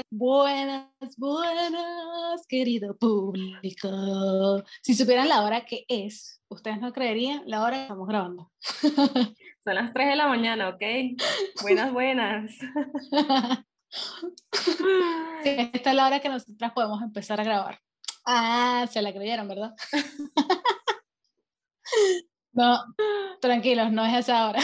tal? Buenas, buenas, querido público. Si supieran la hora que es, ustedes no creerían la hora que estamos grabando. Son las 3 de la mañana, ¿ok? Buenas, buenas. esta es la hora que nosotras podemos empezar a grabar. Ah, se la creyeron, ¿verdad? no, tranquilos, no es esa hora.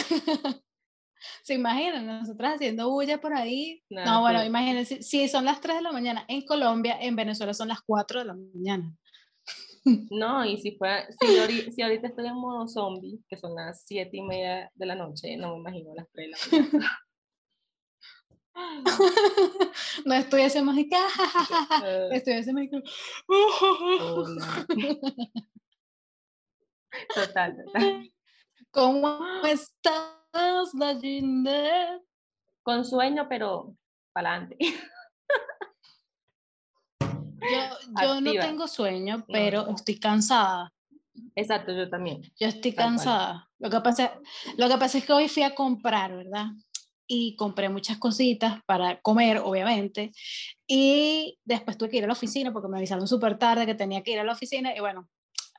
¿Se imaginan? Nosotras haciendo bulla por ahí. No, bueno, imagínense, si son las 3 de la mañana en Colombia, en Venezuela son las 4 de la mañana. No, y si, fuera, si, si, ahorita estoy en modo zombie, que son las 7 y media de la noche, no me imagino las 3 de la mañana. no estuviese mágica, estuviese mágica. Total, total. ¿Cómo estás? Con sueño, pero para adelante. Yo, no tengo sueño, pero estoy cansada. Exacto, yo también. Yo estoy cansada. Lo que, pasa, lo que pasa es que hoy fui a comprar, ¿verdad? Y compré muchas cositas para comer, obviamente. Y después tuve que ir a la oficina porque me avisaron súper tarde que tenía que ir a la oficina. Y bueno,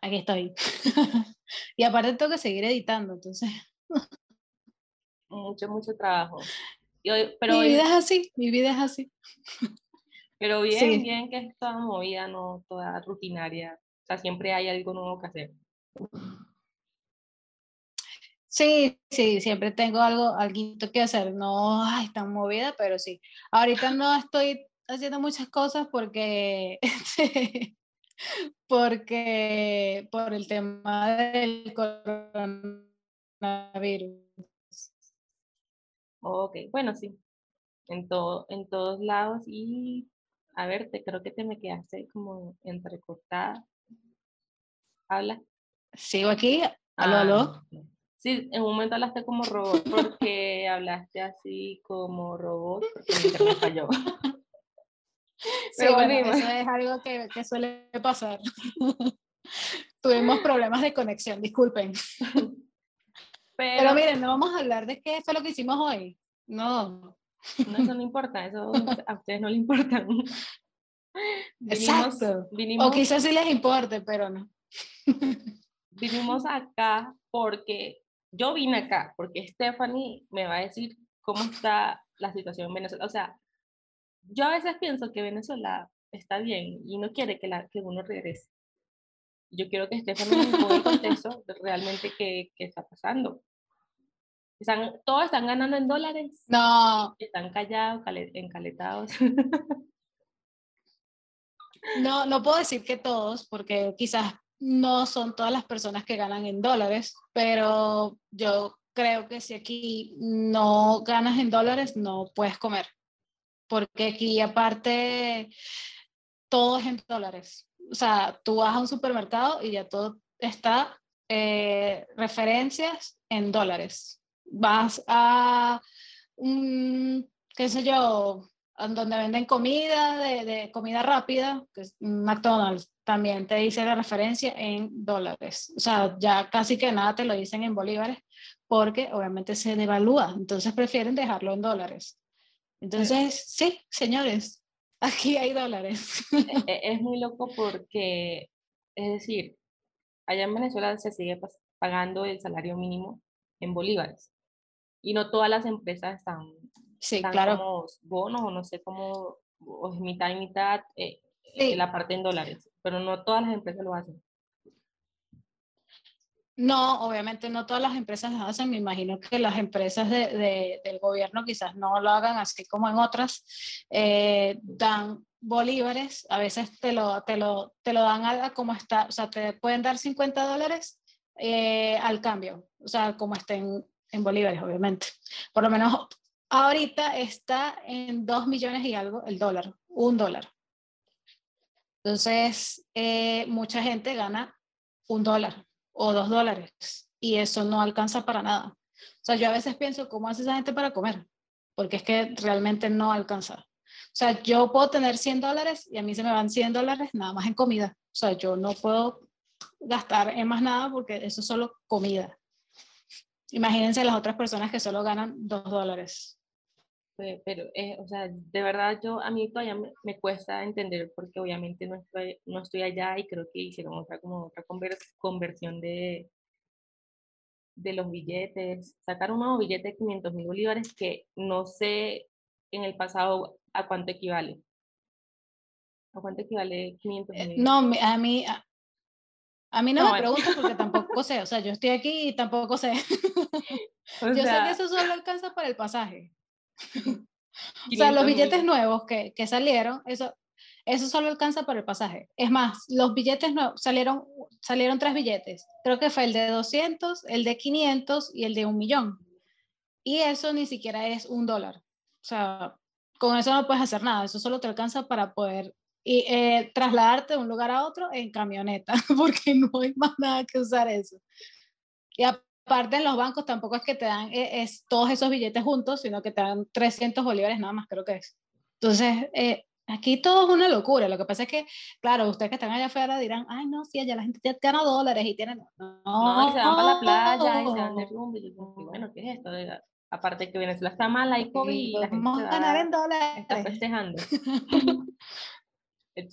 aquí estoy. y aparte tengo que seguir editando, entonces mucho, mucho trabajo. pero mi vida es así, mi vida es así. Pero bien, bien que es toda movida, no toda rutinaria. O sea, siempre hay algo nuevo que hacer. Sí, sí, siempre tengo algo, algo que hacer. No, ay, tan movida, pero sí. Ahorita no estoy haciendo muchas cosas porque, porque por el tema del coronavirus. Ok, bueno, sí. En, todo, en todos lados y a ver, te creo que te me quedaste como entrecortada. Habla. Sigo aquí. Aló, aló. Ah, sí, en un momento hablaste como robot porque hablaste así como robot porque internet falló. sí, bueno, eso es algo que, que suele pasar. Tuvimos problemas de conexión, disculpen. Pero, miren, no vamos a hablar de qué fue lo que hicimos hoy. No. No, eso no importa, eso a ustedes no les importa. Exacto. o quizás sí les importe, pero no. vinimos acá porque yo vine acá, porque Stephanie me va a decir cómo está la situación en Venezuela. O sea, yo a veces pienso que Venezuela está bien y no quiere que, la, que uno regrese. Yo quiero que Stephanie me ponga en contexto de realmente qué, qué está pasando. Están, todos están ganando en dólares. No. Están callados, encaletados. No, no puedo decir que todos, porque quizás no son todas las personas que ganan en dólares, pero yo creo que si aquí no ganas en dólares, no puedes comer, porque aquí aparte todo es en dólares. O sea, tú vas a un supermercado y ya todo está eh, referencias en dólares vas a, qué sé yo, donde venden comida, de, comida rápida, McDonald's, también te dice la referencia en dólares. O sea, ya casi que nada te lo dicen en bolívares, porque obviamente se devalúa, entonces prefieren dejarlo en dólares. Entonces, sí, señores, aquí hay dólares. E, e, es muy loco porque, es decir, allá en Venezuela se sigue pagando el salario mínimo en bolívares y no todas las empresas están, sí, claro. como bonos o no sé cómo, o es mitad y mitad, eh, eh, la parte en dólares, pero no todas las empresas lo hacen. No, obviamente no todas las empresas lo hacen. Me imagino que las empresas de, del gobierno quizás no lo hagan así como en otras. Eh, dan bolívares, a veces te lo, te lo, te lo dan a, como está, o sea, te pueden dar 50 dólares al cambio, o sea, como estén en bolívares, obviamente. Por lo menos ahorita está en 2 millones y algo el dólar, un dólar. Entonces, eh, mucha gente gana un dólar o dos dólares y eso no alcanza para nada. O sea, yo a veces pienso, ¿cómo hace esa gente para comer? Porque es que realmente no alcanza. O sea, yo puedo tener 100 dólares y a mí se me van 100 dólares nada más en comida. O sea, yo no puedo gastar en más nada porque eso es solo comida. Imagínense las otras personas que solo ganan dos dólares. pero, eh, o sea, de verdad yo, a mí todavía me, cuesta entender porque obviamente no estoy, no estoy allá y creo que hicieron otra, como otra conversión de, de los billetes, sacaron un nuevo billete de 500 mil bolívares que no sé en el pasado a cuánto equivale. ¿A cuánto equivale 500 eh, mil? No, a mí, a, mí no, me preguntas porque tampoco sé, o sea, yo estoy aquí y tampoco sé. yo sé que eso solo alcanza para el pasaje. o sea, los billetes nuevos que, que salieron, eso, eso solo alcanza para el pasaje. Es más, los billetes nuevos, salieron, salieron tres billetes. Creo que fue el de 200, el de 500 y el de un millón. Y eso ni siquiera es un dólar. O sea, con eso no puedes hacer nada. Eso solo te alcanza para poder y, eh, trasladarte de un lugar a otro en camioneta, porque no hay más nada que usar eso. Y aparte en los bancos tampoco es que te dan eh, es, todos esos billetes juntos, sino que te dan 300 bolívares nada más, creo que es. Entonces, eh, Aquí todo es una locura. Lo que pasa es que, claro, ustedes que están allá afuera dirán, ay, no, sí, allá la gente ya gana dólares y tienen. No, no y se van para la playa y se van de rumbo. Y bueno, ¿qué es esto? Aparte que Venezuela está mal, hay COVID. y la vamos a ganar en dólares. Está festejando.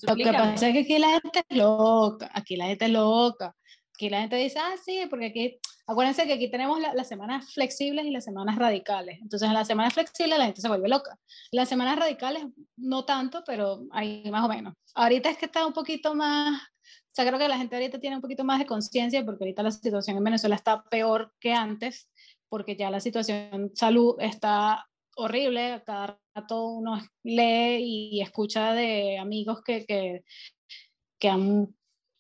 Lo que pasa es que aquí la gente es loca. Aquí la gente es loca. Aquí la gente dice, ah, sí, porque aquí Acuérdense que aquí tenemos las semanas flexibles y las semanas radicales. Entonces, en las semanas flexibles la gente se vuelve loca. Las semanas radicales no tanto, pero ahí más o menos. Ahorita es que está un poquito más, o sea, creo que la gente ahorita tiene un poquito más de conciencia porque ahorita la situación en Venezuela está peor que antes, porque ya la situación salud está horrible. Cada rato uno lee y escucha de amigos que, que, que han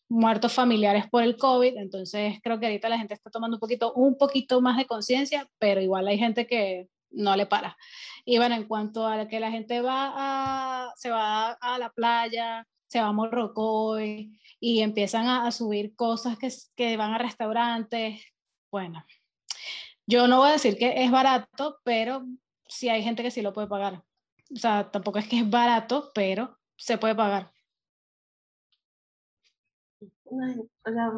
muertos familiares por el COVID, entonces creo que ahorita la gente está tomando un poquito, un poquito más de conciencia, pero igual hay gente que no le para. Y bueno, en cuanto a que la gente va a, se va a la playa, se va a Morrocoy y empiezan a, subir cosas que, que van a restaurantes, bueno, yo no voy a decir que es barato, pero sí hay gente que sí lo puede pagar. O sea, tampoco es que es barato, pero se puede pagar o sea,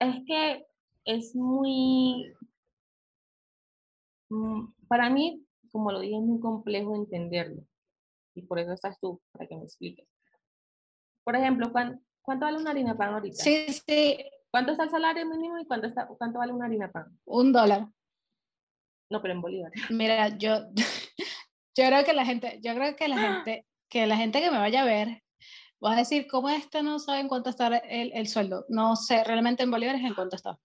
es que es muy, mm, para mí, como lo dije, es muy complejo entenderlo. Y por eso estás tú, para que me expliques. Por ejemplo, ¿cuánto, vale una harina pan ahorita? Sí, sí. ¿Cuánto está el salario mínimo y cuánto, está, cuánto vale una harina pan? Un dólar. No, pero en bolívar. Mira, yo, yo creo que la gente, yo creo que la gente, que la gente que me vaya a ver vas a decir, ¿cómo este no sabe en cuánto está el, el sueldo? No sé, realmente en bolívares en cuánto está.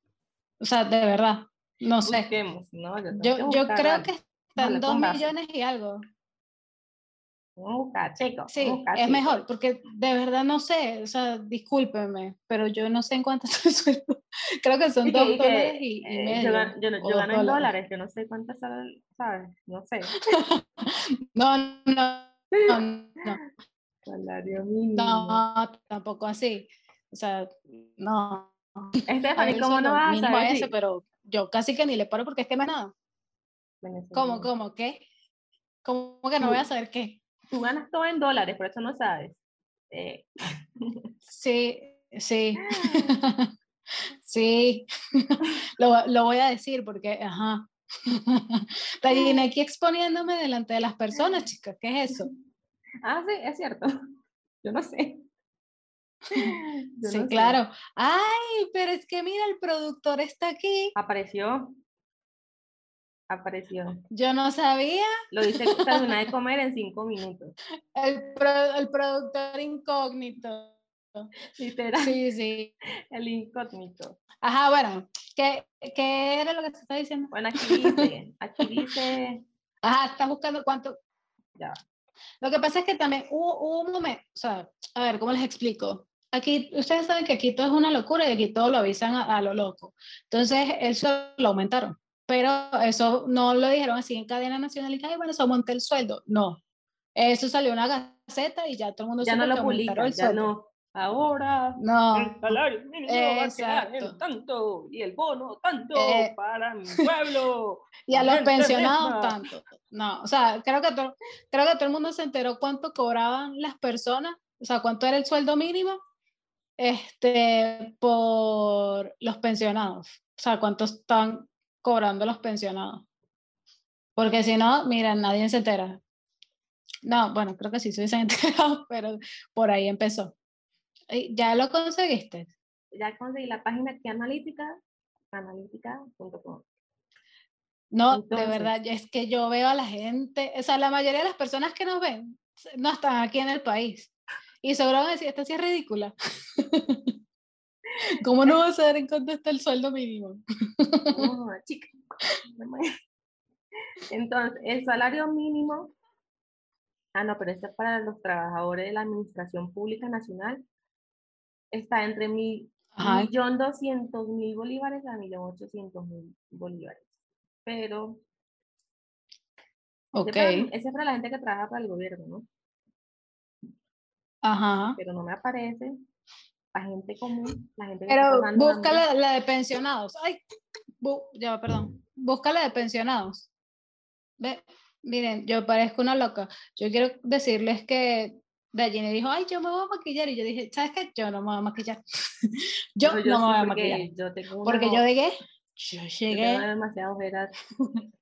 O sea, de verdad, no sé. ¿no? Yo, yo creo que están dos millones y algo. Busca, chico. Sí, es mejor, porque de verdad no sé, o sea, discúlpeme, pero yo no sé en cuánto el sueldo. Creo que son dos dólares y, eh, medio. Yo, yo, yo gano en dólares, yo no sé cuánto está, ¿sabes? No sé. no, no, no, no. Salario mínimo. No, tampoco así. O sea, no. Estefany, ¿cómo no vas a saber? Ese, pero yo casi que ni le paro porque es que es nada. ¿Cómo, cómo, qué? ¿Cómo que no voy a saber qué? Tú ganas todo en dólares, por eso no sabes. Eh. Sí, sí. sí. lo, lo voy a decir porque, ajá. Te aquí exponiéndome delante de las personas, chicas. ¿Qué es eso? Ah, sí, es cierto. Yo no sé. sí, claro. Ay, pero es que mira, el productor está aquí. Apareció. Apareció. Yo no sabía. Lo dice que una de comer en cinco minutos. El, el productor incógnito. Literal. Sí, sí. El incógnito. Ajá, bueno, ¿qué, ¿qué, era lo que se está diciendo? Bueno, aquí dice, aquí dice. Ajá, está buscando cuánto. Ya. Lo que pasa es que también hubo, un momento, o sea, a ver, ¿cómo les explico? Aquí, ustedes saben que aquí todo es una locura y aquí todo lo avisan a, lo loco. Entonces, eso lo aumentaron. Pero eso no lo dijeron así en cadena nacional y que, bueno, eso aumenté el sueldo. No. Eso salió en una gaceta y ya todo el mundo ya no lo publica, ya no ahora no. el salario mínimo va a quedar en tanto y el bono tanto eh, para mi pueblo. y a los pensionados tanto. No, o sea, creo que, todo, creo que todo el mundo se enteró cuánto cobraban las personas, o sea, cuánto era el sueldo mínimo este, por los pensionados, o sea, cuánto están cobrando los pensionados. Porque si no, mira, nadie se entera. No, bueno, creo que sí se hubiesen enterado, pero por ahí empezó. ¿Ya lo conseguiste? Ya conseguí la página que analítica, analítica.com. No, de verdad, es que yo veo a la gente, o sea, la mayoría de las personas que nos ven no están aquí en el país. Y seguro van a decir, esta sí es ridícula. ¿Cómo no vas a saber en cuánto está el sueldo mínimo? No, chica. Entonces, el salario mínimo, ah, no, pero este es para los trabajadores de la Administración Pública Nacional, está entre mi, millón doscientos mil bolívares a millón ochocientos mil bolívares. Pero, ok. Ese es para la gente que trabaja para el gobierno, ¿no? Ajá. Pero no me aparece la gente común, la gente Pero busca la, de pensionados. Ay, ya, perdón. Busca la de pensionados. Ve, miren, yo parezco una loca. Yo quiero decirles que Dayane dijo, ay, yo me voy a maquillar. Y yo dije, ¿sabes qué? Yo no me voy a maquillar. yo, no, me voy a maquillar. Yo tengo porque yo llegué, yo llegué. Yo demasiado veras.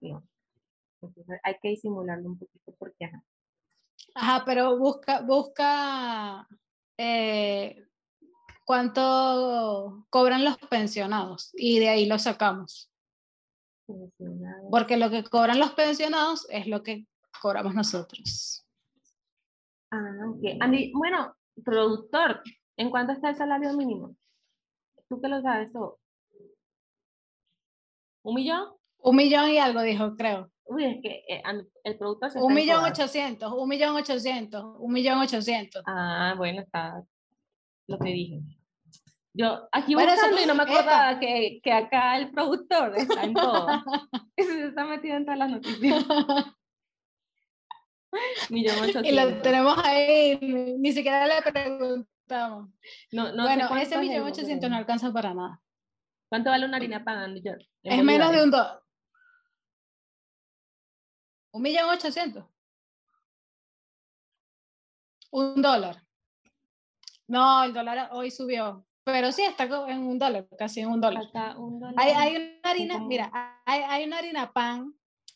no. hay que disimularlo un poquito porque, ajá. Ajá, pero busca, busca eh, cuánto cobran los pensionados y de ahí lo sacamos. Porque lo que cobran los pensionados es lo que cobramos nosotros. Ah, ok. bueno, productor, ¿en cuánto está el salario mínimo? ¿Tú qué lo sabes? ¿Un millón? Un millón y algo, dijo, creo. Uy, es que eh, el producto se Un millón ochocientos, un millón ochocientos, un millón ochocientos. Ah, bueno, está lo que dije. Yo aquí buscando y no me acordaba que, que, acá el productor está en todo. se está metido en todas las noticias. millón ochocientos. Y lo tenemos ahí, ni siquiera le preguntamos. No, no bueno, ese millón ochocientos no alcanza para nada. ¿Cuánto vale una harina pan? Es menos de un dólar. Un millón ochocientos. Un dólar. No, el dólar hoy subió. Pero sí está en un dólar, casi en un dólar. Hay, hay, una harina, mira, hay, hay, una harina pan,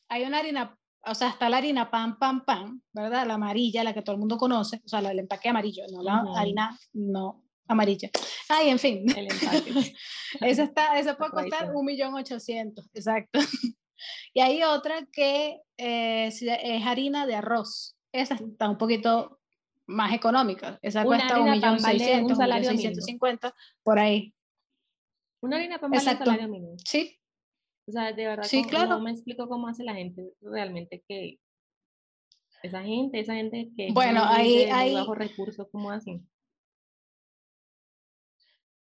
hay una harina, o sea, está la harina pan, pan, pan, ¿verdad? La amarilla, la que todo el mundo conoce, o sea, el empaque amarillo, no la harina, no amarilla. Ay, en fin. El empaque. esa, está, esa puede costar un millón ochocientos, exacto. Y hay otra que eh, es harina de arroz. Esa está un poquito más económica. Esa cuesta un millón seiscientos, un por ahí. Una harina pan vale un salario mínimo. Sí. O sea, de verdad, sí, claro. no me explico cómo hace la gente realmente que esa gente, esa gente que bueno, ahí, hay bajo recursos, ¿cómo hacen?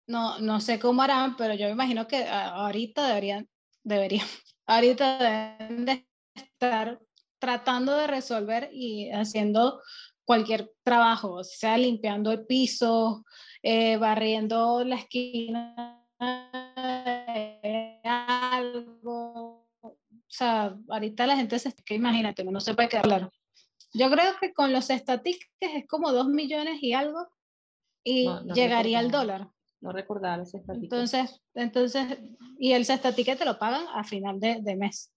No, no sé cómo harán, pero yo me imagino que ahorita deberían, deberían, ahorita deben de estar tratando de resolver y haciendo cualquier trabajo, sea limpiando el piso, eh, barriendo la esquina, algo. O sea, ahorita la gente se que imagínate, no se puede quedar claro. Yo creo que con los estatiques es como dos millones y algo y llegaría al dólar. No recordaba los Entonces, entonces, y el cestatique te lo pagan a final de, de, mes.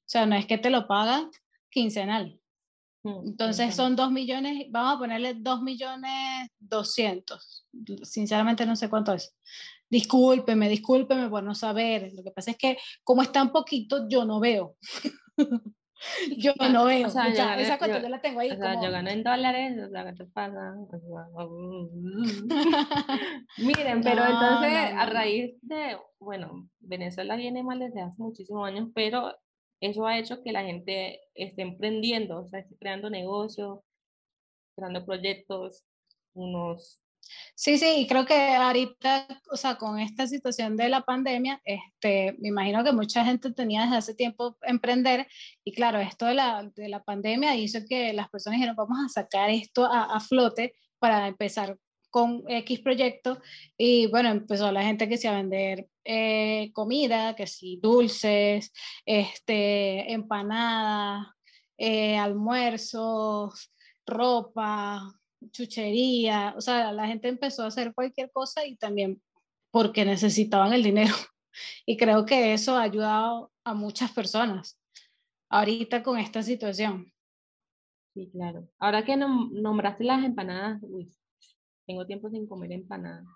O sea, no es que te lo pagan quincenal. Mm, entonces son dos millones, vamos a ponerle dos millones doscientos. Sinceramente no sé cuánto es. Discúlpeme, discúlpeme por no saber. Lo que pasa es que como es tan poquito, yo no veo. yo no veo. O sea, esa cuenta yo, la tengo ahí. O sea, yo gano en dólares, o sea, ¿qué te pasa? Miren, pero entonces, a raíz de, bueno, Venezuela viene mal desde hace muchísimos años, pero eso ha hecho que la gente esté emprendiendo, o sea, esté creando negocios, creando proyectos, unos Sí, sí, y creo que ahorita, o sea, con esta situación de la pandemia, este, me imagino que mucha gente tenía desde hace tiempo emprender y claro, esto de la, de la pandemia hizo que las personas dijeron, vamos a sacar esto a, a flote para empezar con X proyecto y bueno, empezó la gente que se a vender eh, comida, que sí, dulces, este, empanadas, eh, almuerzos, ropa, chuchería, o sea, la gente empezó a hacer cualquier cosa y también porque necesitaban el dinero. Y creo que eso ha ayudado a muchas personas. ahorita con esta situación. Sí, claro. Ahora que nombraste las empanadas, tengo tiempo sin comer empanadas.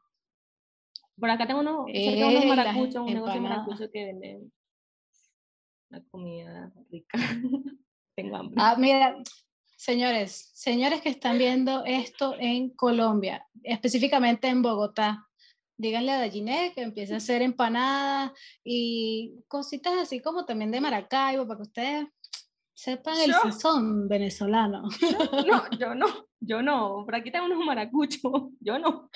Por acá tengo unos, cerca unos maracuchos, un negocio de maracuchos que venden la comida rica. tengo hambre. Ah, mira, señores, señores que están viendo esto en Colombia, específicamente en Bogotá, díganle a Dalliné que empiece a hacer empanadas y cositas así como también de Maracaibo para que ustedes sepan el sazón venezolano. No, yo no, yo no. Por aquí tengo unos maracuchos, yo no.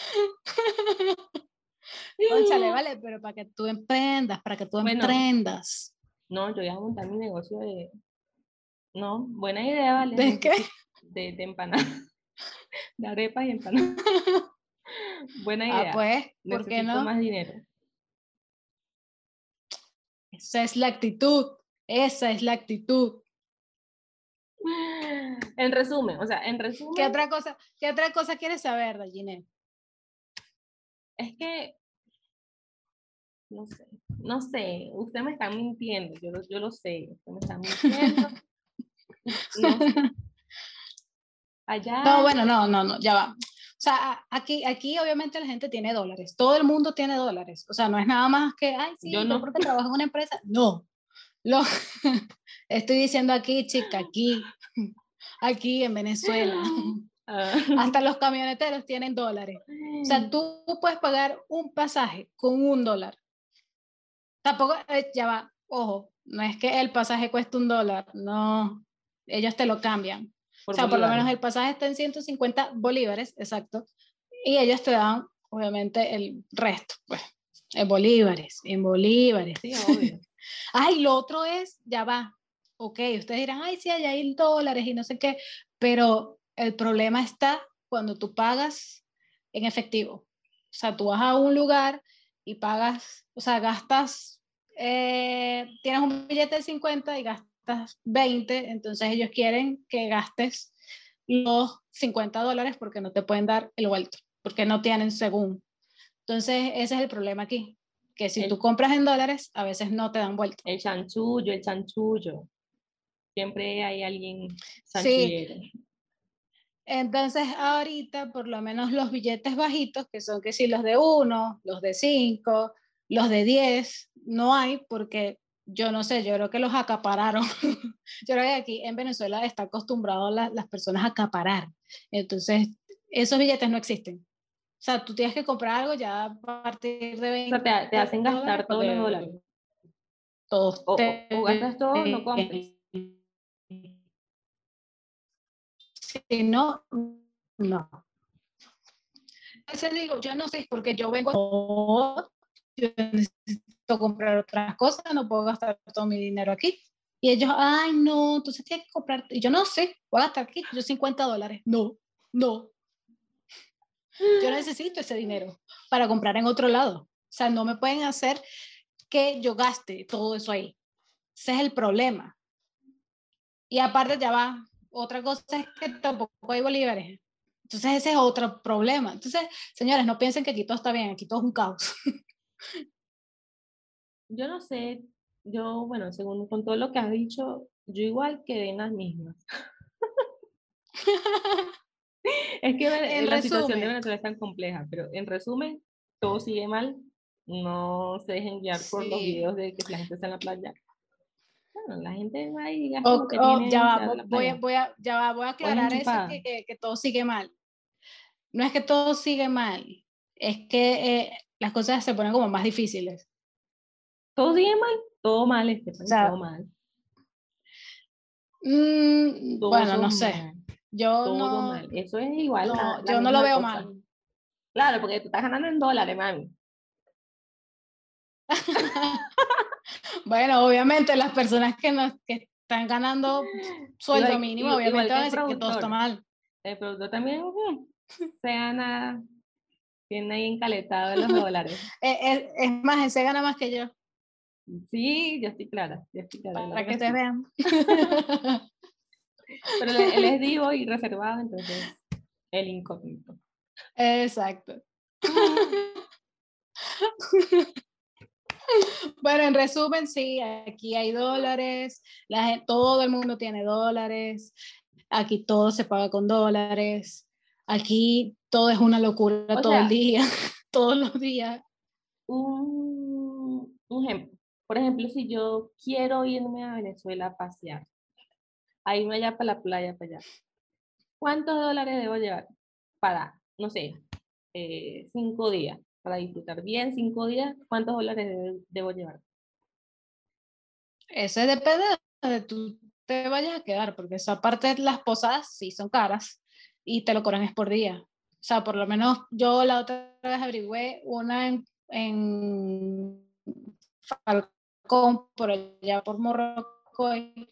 Conchale, vale, pero para que tú emprendas, para que tú emprendas. No, yo voy a montar mi negocio de. No, buena idea, vale. ¿De qué? De, de empanadas. De arepas y empanadas. Buena ah, idea. Ah, pues, ¿por qué no? más dinero. Esa es la actitud. Esa es la actitud. En resumen, o sea, en resumen. ¿Qué otra cosa, qué otra cosa quieres saber, Dalliné? Es que, no sé, no sé, usted me está mintiendo, yo, yo lo sé, usted me está mintiendo. no, Allá. No, bueno, no, no, no, ya va. O sea, aquí, aquí obviamente la gente tiene dólares, todo el mundo tiene dólares, o sea, no es nada más que, ay, sí, yo no porque trabajo en una empresa, no, lo estoy diciendo aquí, chica, aquí, aquí en Venezuela. Ah. Hasta los camioneteros tienen dólares. O sea, tú puedes pagar un pasaje con un dólar. Tampoco, eh, ya va, ojo, no es que el pasaje cueste un dólar, no, ellos te lo cambian o sea, por lo menos el pasaje está en 150 bolívares, exacto. Y ellos te dan, obviamente, el resto, pues, en bolívares, en bolívares. Sí, obvio. ay, lo otro es, ya va, ok, ustedes dirán, ay, sí, hay dólares y no sé qué, pero el problema está cuando tú pagas en efectivo. O sea, tú vas a un lugar y pagas, o sea, gastas, eh, tienes un billete de 50 y gastas 20, entonces ellos quieren que gastes los 50 dólares porque no te pueden dar el vuelto, porque no tienen según. Entonces, ese es el problema aquí, que si tú compras en dólares, a veces no te dan vuelto. El chanchullo, el chanchullo. Siempre hay alguien Sí. Entonces, ahorita, por lo menos los billetes bajitos, que son que si los de 1, los de 5, los de 10, no hay porque yo no sé, yo creo que los acapararon. yo creo que aquí en Venezuela está acostumbrado las personas a acaparar. Entonces, esos billetes no existen. O sea, tú tienes que comprar algo ya a partir de 20. O sea, te, hacen gastar todos los dólares. Todos. O, gastas todo no compres. Si no, no. Entonces digo, yo no sé, porque yo vengo, yo necesito comprar otras cosas, no puedo gastar todo mi dinero aquí. Y ellos, ay, no, entonces tienes que comprar. Y yo no sé, voy a gastar aquí, yo 50 dólares. No, no. Yo necesito ese dinero para comprar en otro lado. O sea, no me pueden hacer que yo gaste todo eso ahí. Ese es el problema. Y aparte ya va, otra cosa es que tampoco hay bolívares. Entonces ese es otro problema. Entonces, señores, no piensen que aquí todo está bien, aquí todo es un caos. yo no sé, yo, bueno, según con todo lo que has dicho, yo igual quedé en las mismas. es que la situación de Venezuela es tan compleja, pero en resumen, todo sigue mal. No se dejen guiar por los videos de que la gente está en la playa. Bueno, la gente va y gasta oh, ya va, voy, voy, a, ya va, voy a aclarar eso que, que, todo sigue mal. No es que todo sigue mal, es que eh, las cosas se ponen como más difíciles. Todo sigue mal, todo mal, este, todo mal. Mm, bueno, no sé. Yo todo no. Mal. Eso es igual. yo no lo veo mal. Claro, porque tú estás ganando en dólares, mami. bueno, obviamente las personas que, nos, que están ganando sueldo mínimo, obviamente van a decir que todo está mal. El productor también se gana, tiene ahí encaletado los dólares. es, es, es, más, él se gana más que yo. Sí, yo estoy clara, Para que se vean. Pero él, es divo y reservado, entonces el incógnito. Exacto. Bueno, en resumen, sí, aquí hay dólares, la todo el mundo tiene dólares, aquí todo se paga con dólares, aquí todo es una locura todo el día, todos los días. Un, un ejemplo, por ejemplo, si yo quiero irme a Venezuela a pasear, a irme allá para la playa, para allá, ¿cuántos dólares debo llevar para, no sé, eh, cinco días? Para disfrutar bien cinco días, ¿cuántos dólares debo, llevar? Eso depende de donde tú te vayas a quedar, porque esa parte de las posadas sí son caras y te lo cobran es por día. O sea, por lo menos yo la otra vez averigüé una en, en por allá por Morrocoy.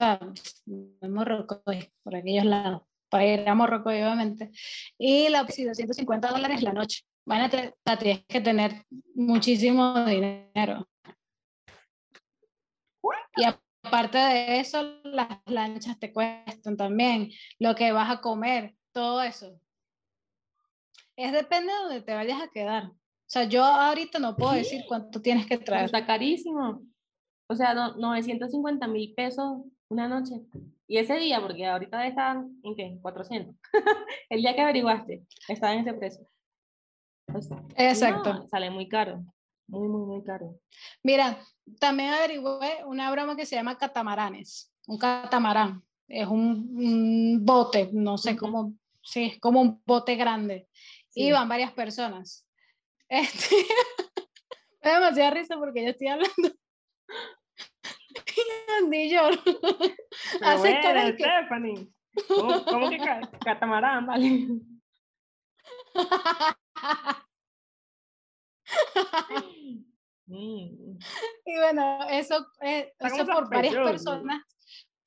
En Morrocoy, por aquellos lados, para ir a Morrocoy, obviamente. Y la de 250 dólares la noche. Imagínate, tienes que tener muchísimo dinero. Y aparte de eso, las lanchas te cuestan también, lo que vas a comer, todo eso. Es depende de donde te vayas a quedar. O sea, yo ahorita no puedo decir cuánto tienes que traer. Está carísimo. O sea, 950 mil pesos una noche. Y ese día, porque ahorita están en qué? 400. el día que averiguaste, estaba en ese precio. Exacto. sale muy caro. Muy, muy, muy caro. Mira, también averigué una broma que se llama catamaranes. Un catamarán. Es un, bote, no sé cómo, sí, es como un bote grande. Y van varias personas. Este, me da demasiada risa porque yo estoy hablando Andy yo. Hace bueno, Stephanie. ¿Cómo, ¿Cómo, que catamarán, vale? Mm. Y bueno, eso, eh, eso por varias personas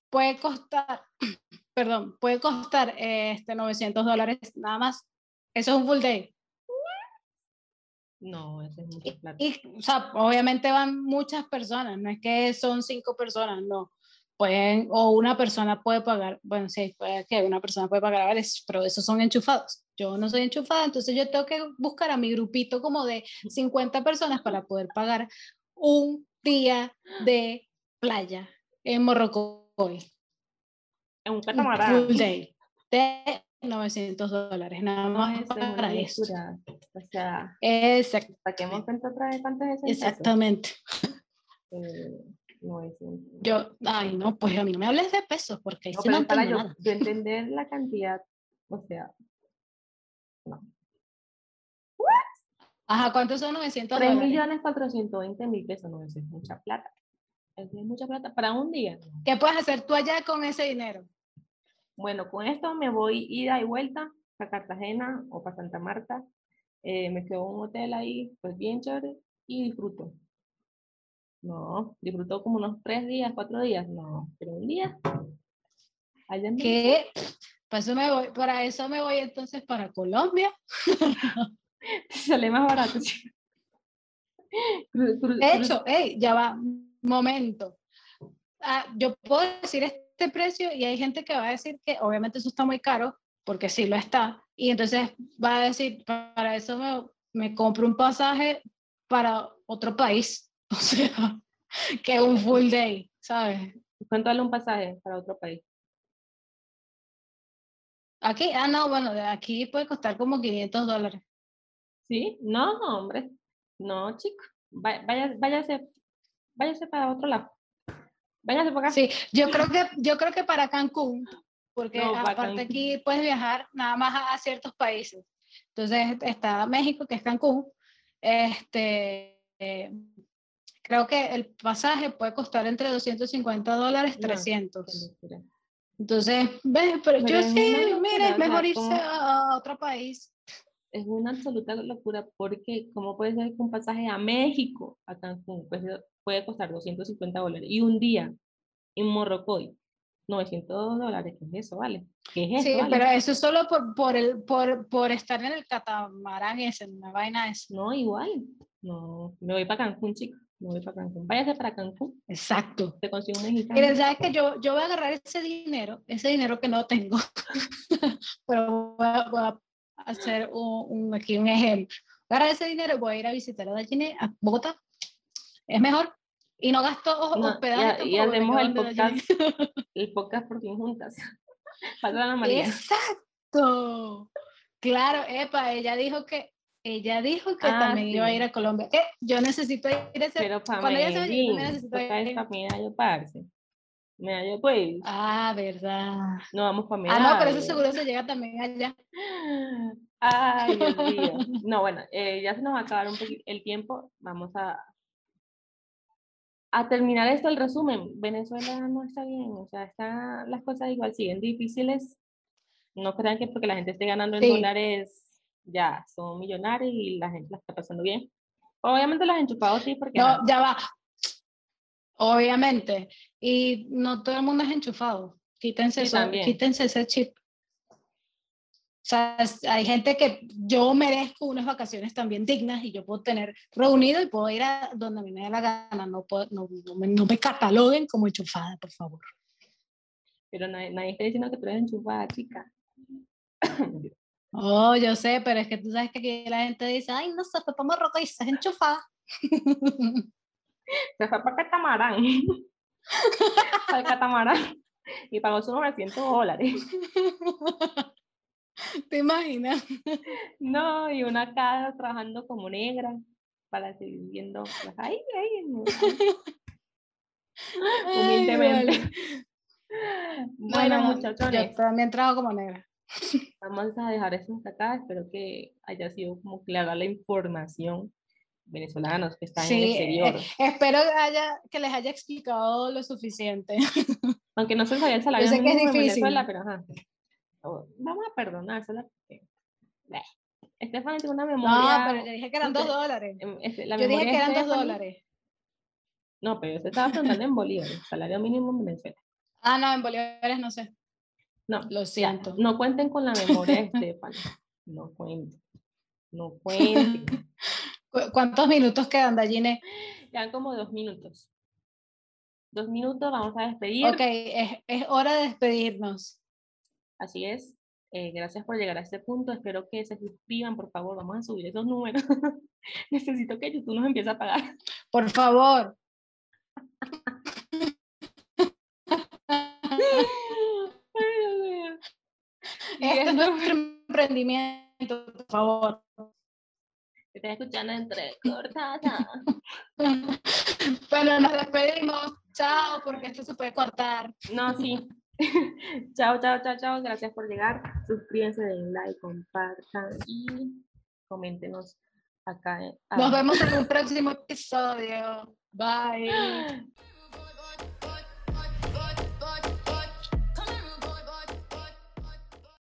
puede costar, perdón, puede costar este 900 dólares nada más. Eso es un full day. No, es mucha plata. Y, o sea, obviamente van muchas personas, no es que son cinco personas, no. Pueden, o una persona puede pagar, bueno, sí, puede que una persona puede pagar a pero esos son enchufados. Yo no soy enchufada, entonces yo tengo que buscar a mi grupito como de 50 personas para poder pagar un día de playa en Morrocoy. En un catamarán. Full day. De 900 dólares, nada más para eso. O sea, Exacto. saquemos cuenta otra vez cuánto es Exactamente. Eh, yo, ay, no, pues a mí no me hables de pesos, porque ahí no, para yo, yo, entender la cantidad, o sea, no. Ajá, ¿cuántos son 900 3 millones 420 mil pesos, no, es mucha plata. es mucha plata para un día. ¿Qué puedes hacer tú allá con ese dinero? Bueno, con esto me voy ida y vuelta para Cartagena o para Santa Marta. Eh, me quedo en un hotel ahí, pues bien chévere, y disfruto. No, disfruto como unos tres días, cuatro días, no, pero un día. ¿Qué? Para eso, me voy, para eso me voy entonces para Colombia. Sale más barato. de hecho, hey, ya va, momento. Ah, yo puedo decir esto este precio y hay gente que va a decir que obviamente eso está muy caro, porque sí lo está, y entonces va a decir, para eso me, me compro un pasaje para otro país, o sea, que un full day, ¿sabes? ¿Cuánto vale un pasaje para otro país? Aquí, ah, no, bueno, de aquí puede costar como 500 dólares. ¿Sí? No, hombre, no, chico, vaya, váyase, váyase para otro lado. Véngase por acá. Sí, yo creo que, yo creo que para Cancún, porque aparte aquí puedes viajar nada más a, ciertos países. Entonces está México, que es Cancún. Este, eh, creo que el pasaje puede costar entre 250 dólares, 300. Entonces, ¿ves? Pero, yo sí, mire, es mejor irse a otro país. Es una absoluta locura porque, ¿cómo puede ser un pasaje a México, a Cancún? Pues puede costar 250 dólares. Y un día en Morrocoy, 900 dólares, ¿qué es eso, vale? ¿Qué es eso, sí, pero eso es solo por, por, el, por, por estar en el catamarán ese, una vaina eso. No, igual. No, me voy para Cancún, chicos. Me voy para Cancún. Váyase para Cancún. Exacto. Te consigo un mexicano. Miren, ¿sabes que yo, yo voy a agarrar ese dinero, ese dinero que no tengo, pero voy a, voy a hacer un, aquí un ejemplo agarrar ese dinero y voy a ir a visitar a Dallini a Bogotá. Es mejor. Y no gasto No, hospedaje. y, hacemos el podcast, el podcast por fin juntas. Ana María. Exacto. Claro, Epa, ella dijo que ella dijo que Ah, también iba a ir a Colombia. Eh, yo necesito ir a ese. Pero para cuando ella se vaya, yo necesito ir. esta medallo, parce. Medallo, pues, Ah, verdad. no vamos para Ah, no, pero eso seguro se llega también allá. Ay, Dios mío. No, bueno, eh, ya se nos va a acabar un poquito el tiempo. Vamos a, a terminar esto, el resumen. Venezuela no está bien, o sea, está, las cosas igual siguen difíciles. No crean que porque la gente esté ganando en Sí. dólares, ya son millonarios y la gente la está pasando bien. Obviamente los enchufados sí, porque No, ajá, ya va. Obviamente. Y no todo el mundo es enchufado. Quítense, Sí, eso- quítense ese chip. O sea, hay gente que yo merezco unas vacaciones también dignas y yo puedo tener reunido y puedo ir a donde a mí me dé la gana. No, puedo, no, no me, no me cataloguen como enchufada, por favor. pero nadie, nadie está diciendo que tú eres enchufada, chica. Oh, yo sé, pero es que tú sabes que aquí la gente dice, ay, no sé, Pepa Morroco y estás enchufada. Se fue para catamarán. Al catamarán. Y pagó sus 900 dólares. ¿Te imaginas? No, y una acá trabajando como negra para seguir viendo. Ay, ay, no. Ay, Humildemente. vale. Bueno, no, no, muchachones, Yo también trabajo como negra. vamos a dejar esto hasta acá. Espero que haya sido como clara la información venezolanos que están en el exterior. eh, espero que, haya, que les haya explicado lo suficiente. Aunque no se sabía el salario sé que es difícil. Venezuela, pero ajá. Oh, Vamos a perdonársela porque. Estefan tiene una memoria. No, pero yo dije que eran dos dólares. em, este, la Yo dije que eran dos dólares. No, pero yo se estaba preguntando en bolívares, salario mínimo en Venezuela. Ah, no, en bolívares no sé. No, Lo ya, siento. no cuenten con la memoria de Estefan. No cuenten. No cuenten. ¿Cu- ¿Cuántos minutos quedan, Dalline? Ya como dos minutos. Dos minutos, vamos a despedir. Ok, es, es hora de despedirnos. Así es. Eh, gracias por llegar a este punto. Espero que se suscriban, por favor. Vamos a subir esos números. Necesito que YouTube nos empiece a pagar. Por favor. Ay, Dios mío. Y Este es esto- nuestro emprendimiento, por favor. Estoy escuchando entre cortada. Bueno, nos despedimos. Chao, porque esto se puede cortar. No, sí. chao, chao, chao, chao. Gracias por llegar. Suscríbanse, den like, compartan y coméntenos acá. en- Nos vemos en un próximo episodio. Bye.